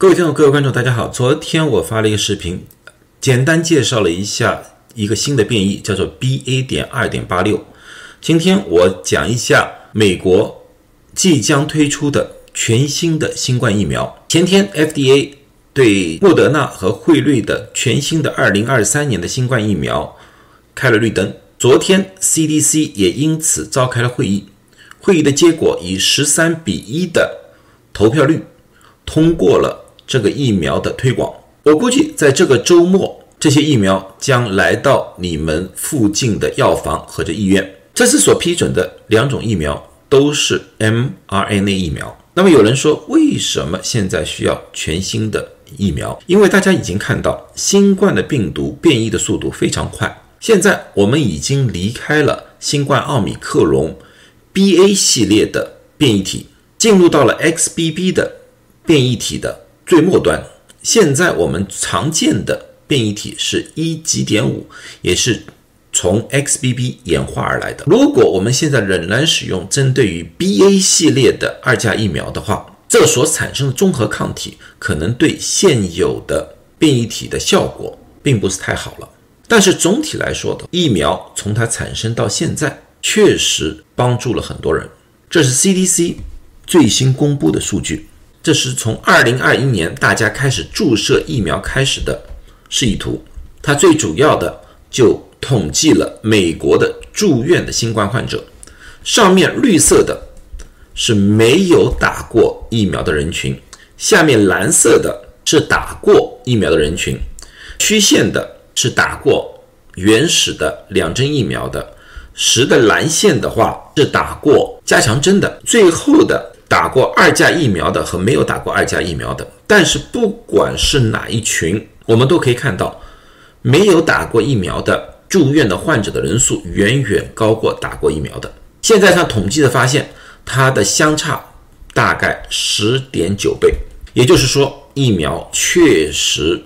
各位听众、各位观众，大家好。昨天我发了一个视频，简单介绍了一下一个新的变异，叫做 BA. 点二点八六。今天我讲一下美国即将推出的全新的新冠疫苗。前天 FDA 对莫德纳和辉瑞的全新的二零二三年的新冠疫苗开了绿灯。昨天 CDC 也因此召开了会议，会议的结果以十三比一的投票率通过了。这个疫苗的推广，我估计在这个周末，这些疫苗将来到你们附近的药房或者医院。这次所批准的两种疫苗都是 mRNA 疫苗。那么有人说，为什么现在需要全新的疫苗？因为大家已经看到，新冠的病毒变异的速度非常快。现在我们已经离开了新冠奥密克戎 BA 系列的变异体，进入到了 XBB 的变异体的。最末端，现在我们常见的变异体是一几点五，也是从 XBB 演化而来的。如果我们现在仍然使用针对于 BA 系列的二价疫苗的话，这所产生的综合抗体可能对现有的变异体的效果并不是太好了。但是总体来说的，疫苗从它产生到现在，确实帮助了很多人。这是 CDC 最新公布的数据。这是从二零二一年大家开始注射疫苗开始的示意图，它最主要的就统计了美国的住院的新冠患者，上面绿色的是没有打过疫苗的人群，下面蓝色的是打过疫苗的人群，曲线的是打过原始的两针疫苗的，实的蓝线的话是打过加强针的，最后的。打过二价疫苗的和没有打过二价疫苗的，但是不管是哪一群，我们都可以看到，没有打过疫苗的住院的患者的人数远远高过打过疫苗的。现在上统计的发现，它的相差大概十点九倍，也就是说，疫苗确实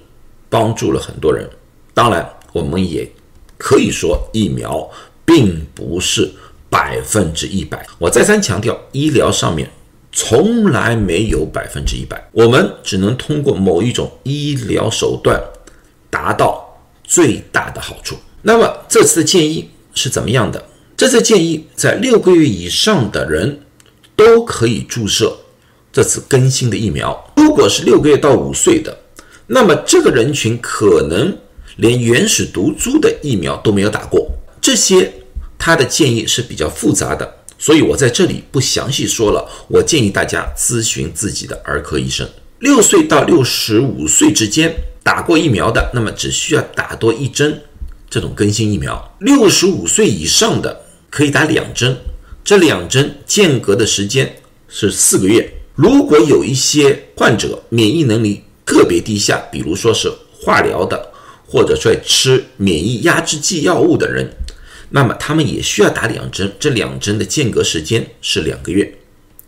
帮助了很多人。当然，我们也可以说，疫苗并不是百分之一百。我再三强调，医疗上面。从来没有百分之一百，我们只能通过某一种医疗手段达到最大的好处。那么这次的建议是怎么样的？这次建议在六个月以上的人都可以注射这次更新的疫苗。如果是六个月到五岁的，那么这个人群可能连原始毒株的疫苗都没有打过。这些他的建议是比较复杂的。所以我在这里不详细说了。我建议大家咨询自己的儿科医生。六岁到六十五岁之间打过疫苗的，那么只需要打多一针这种更新疫苗。六十五岁以上的可以打两针，这两针间隔的时间是四个月。如果有一些患者免疫能力特别低下，比如说是化疗的，或者说吃免疫压制剂药物的人。那么他们也需要打两针，这两针的间隔时间是两个月，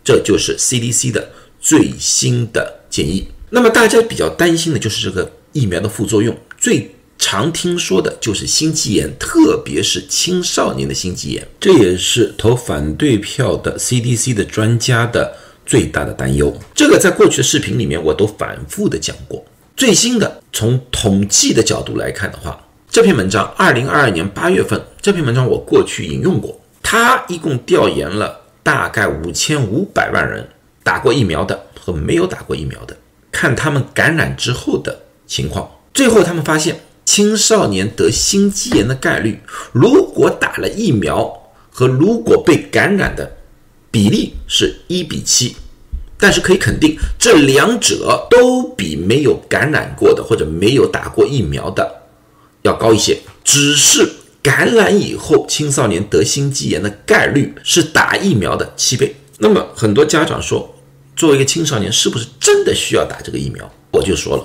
这就是 CDC 的最新的建议。那么大家比较担心的就是这个疫苗的副作用，最常听说的就是心肌炎，特别是青少年的心肌炎，这也是投反对票的 CDC 的专家的最大的担忧。这个在过去的视频里面我都反复的讲过。最新的从统计的角度来看的话。这篇文章，二零二二年八月份，这篇文章我过去引用过。他一共调研了大概五千五百万人，打过疫苗的和没有打过疫苗的，看他们感染之后的情况。最后他们发现，青少年得心肌炎的概率，如果打了疫苗和如果被感染的比例是一比七，但是可以肯定，这两者都比没有感染过的或者没有打过疫苗的。要高一些，只是感染以后青少年得心肌炎的概率是打疫苗的七倍。那么很多家长说，作为一个青少年，是不是真的需要打这个疫苗？我就说了，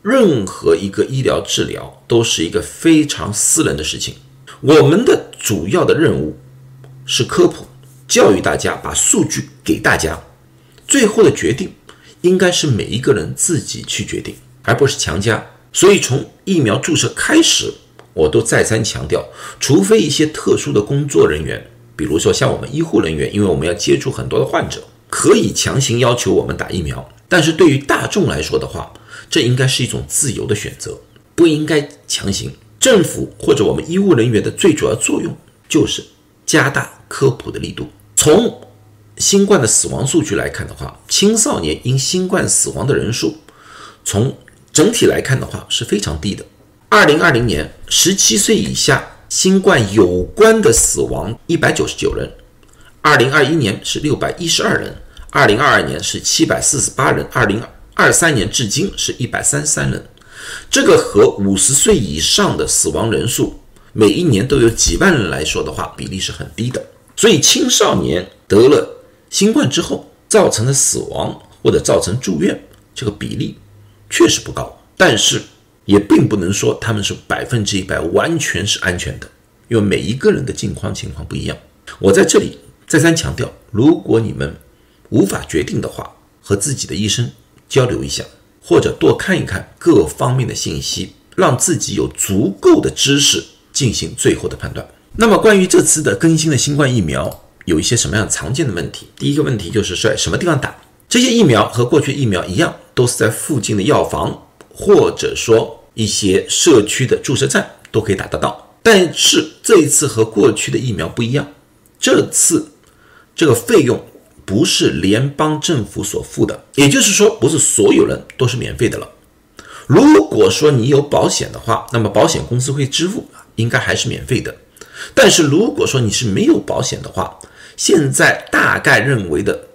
任何一个医疗治疗都是一个非常私人的事情。我们的主要的任务是科普、教育大家，把数据给大家，最后的决定应该是每一个人自己去决定，而不是强加。所以从疫苗注射开始，我都再三强调，除非一些特殊的工作人员，比如说像我们医护人员，因为我们要接触很多的患者，可以强行要求我们打疫苗。但是对于大众来说的话，这应该是一种自由的选择，不应该强行。政府或者我们医务人员的最主要作用就是加大科普的力度。从新冠的死亡数据来看的话，青少年因新冠死亡的人数，从整体来看的话是非常低的。二零二零年，十七岁以下新冠有关的死亡一百九十九人，二零二一年是六百一十二人，二零二二年是七百四十八人，二零二三年至今是一百三十三人。这个和五十岁以上的死亡人数每一年都有几万人来说的话，比例是很低的。所以青少年得了新冠之后造成的死亡或者造成住院，这个比例确实不高，但是也并不能说他们是百分之一百完全是安全的，因为每一个人的境况情况不一样。我在这里再三强调，如果你们无法决定的话，和自己的医生交流一下。或者多看一看各方面的信息，让自己有足够的知识进行最后的判断。那么，关于这次的更新的新冠疫苗，有一些什么样常见的问题？第一个问题就是在什么地方打？这些疫苗和过去疫苗一样，都是在附近的药房，或者说一些社区的注射站都可以打得到。但是这一次和过去的疫苗不一样，这次这个费用。不是联邦政府所付的，也就是说，不是所有人都是免费的了。如果说你有保险的话，那么保险公司会支付，应该还是免费的。但是如果说你是没有保险的话，现在大概认为的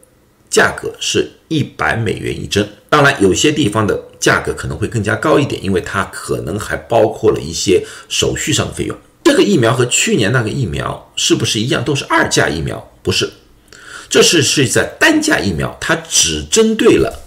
价格是一百美元一针。当然，有些地方的价格可能会更加高一点，因为它可能还包括了一些手续上的费用。这个疫苗和去年那个疫苗是不是一样，都是二价疫苗？不是。这是是在单价疫苗，它只针对了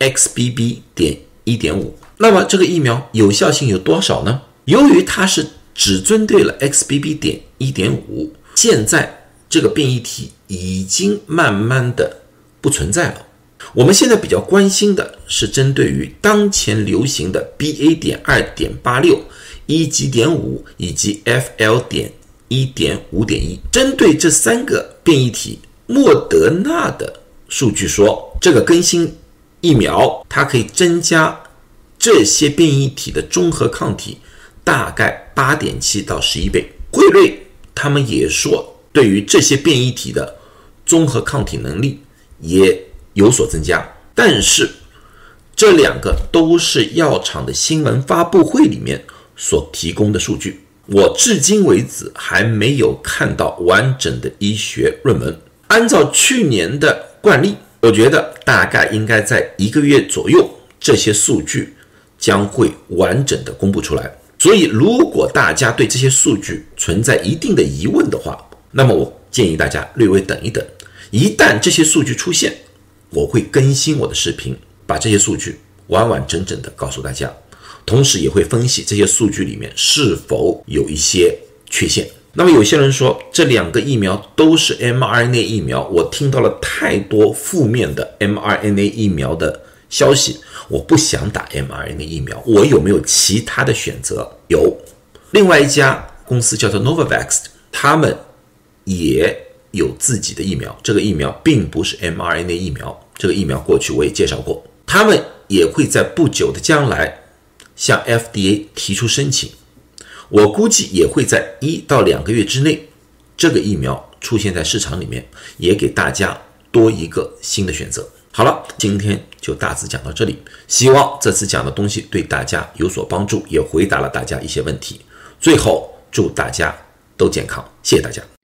XBB. 点一点五。那么这个疫苗有效性有多少呢？由于它是只针对了 XBB. 点一点五，现在这个变异体已经慢慢的不存在了。我们现在比较关心的是针对于当前流行的 BA. 点二点八六、一级点五以及 FL. 点一点五点一，针对这三个变异体。莫德纳的数据说，这个更新疫苗它可以增加这些变异体的综合抗体，大概八点七到十一倍。辉瑞他们也说，对于这些变异体的综合抗体能力也有所增加。但是这两个都是药厂的新闻发布会里面所提供的数据，我至今为止还没有看到完整的医学论文。按照去年的惯例，我觉得大概应该在一个月左右，这些数据将会完整的公布出来。所以，如果大家对这些数据存在一定的疑问的话，那么我建议大家略微等一等。一旦这些数据出现，我会更新我的视频，把这些数据完完整整的告诉大家，同时也会分析这些数据里面是否有一些缺陷。那么有些人说这两个疫苗都是 mRNA 疫苗，我听到了太多负面的 mRNA 疫苗的消息，我不想打 mRNA 疫苗。我有没有其他的选择？有，另外一家公司叫做 Novavax，他们也有自己的疫苗，这个疫苗并不是 mRNA 疫苗，这个疫苗过去我也介绍过，他们也会在不久的将来向 FDA 提出申请。我估计也会在一到两个月之内，这个疫苗出现在市场里面，也给大家多一个新的选择。好了，今天就大致讲到这里，希望这次讲的东西对大家有所帮助，也回答了大家一些问题。最后，祝大家都健康，谢谢大家。